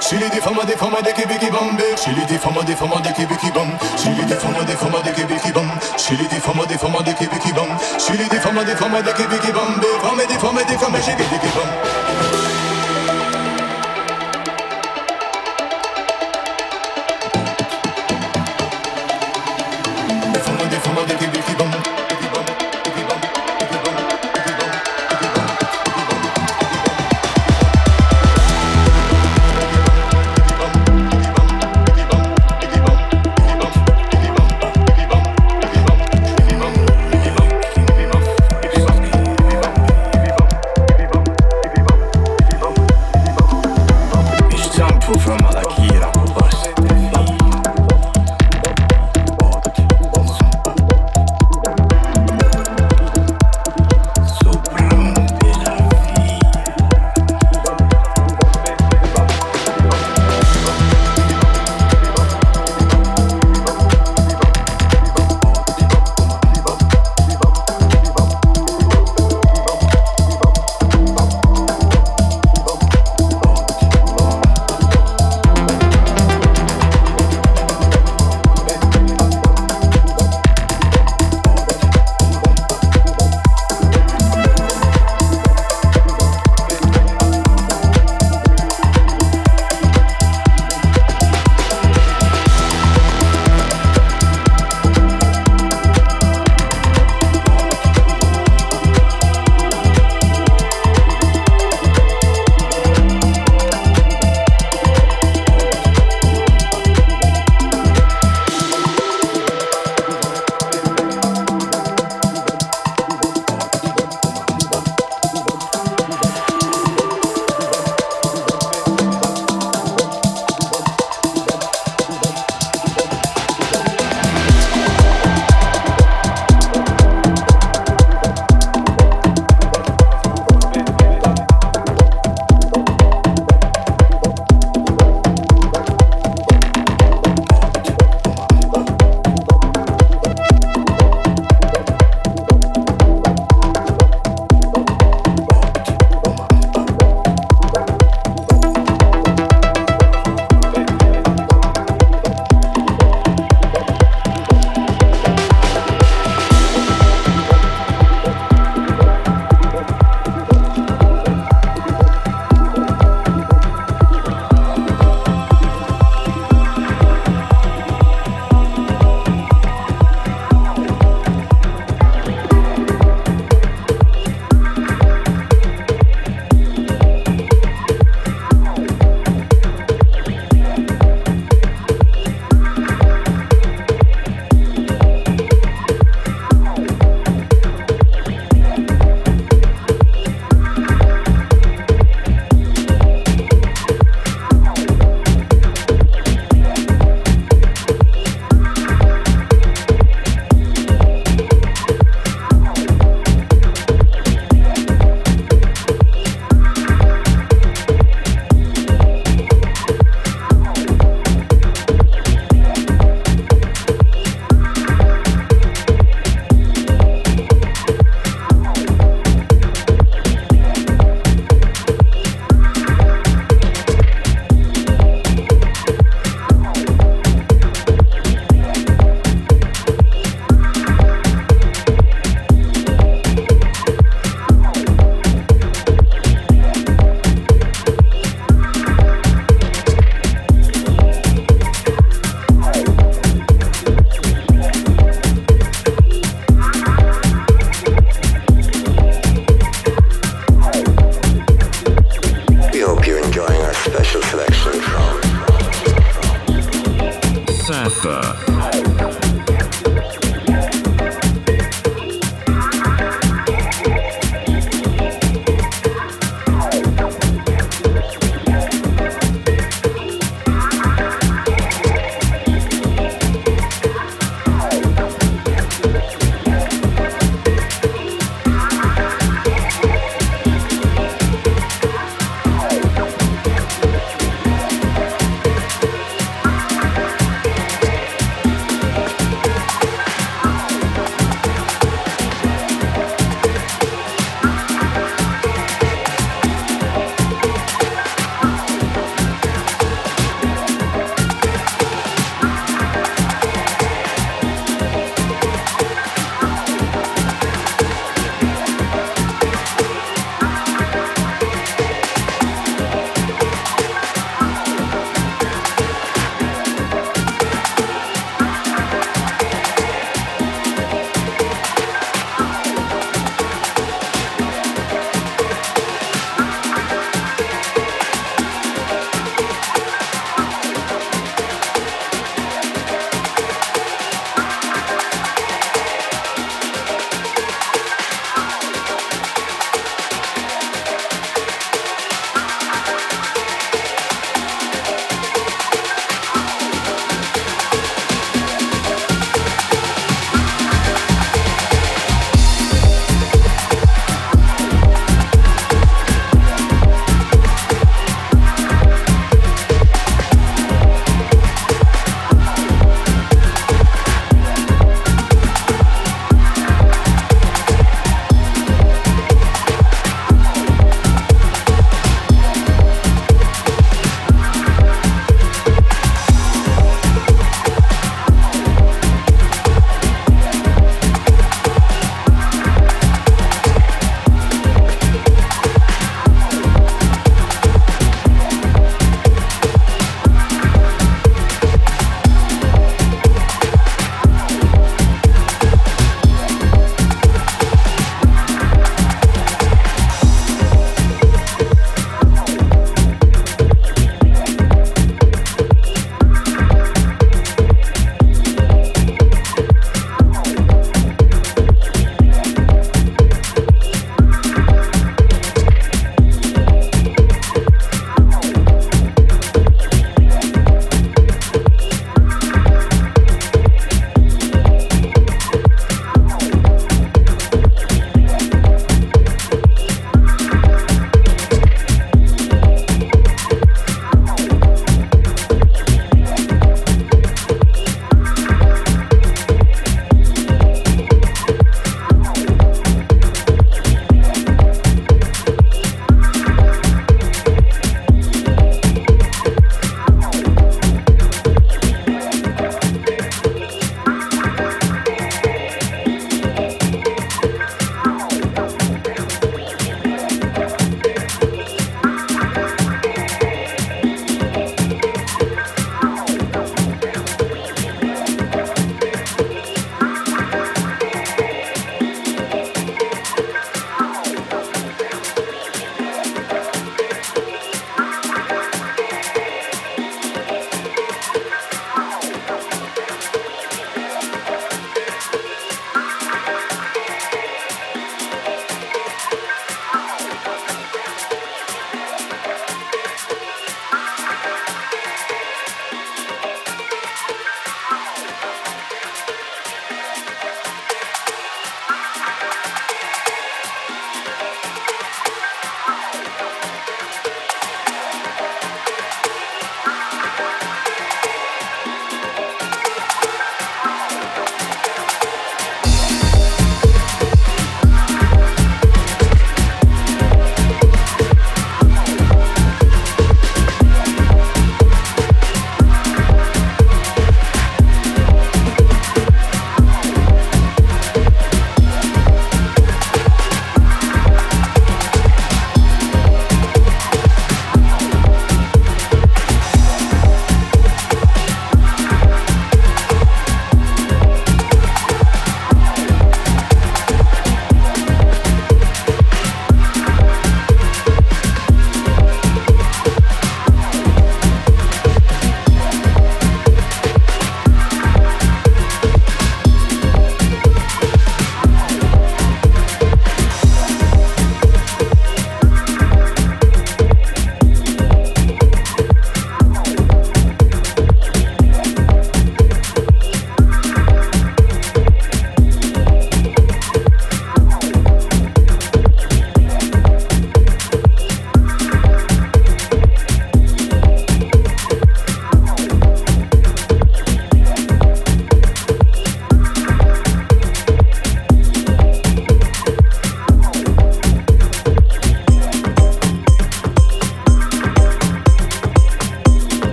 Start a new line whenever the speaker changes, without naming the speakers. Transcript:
Chili di formats de fama di kibi ki de di fama di fama di di di des di de di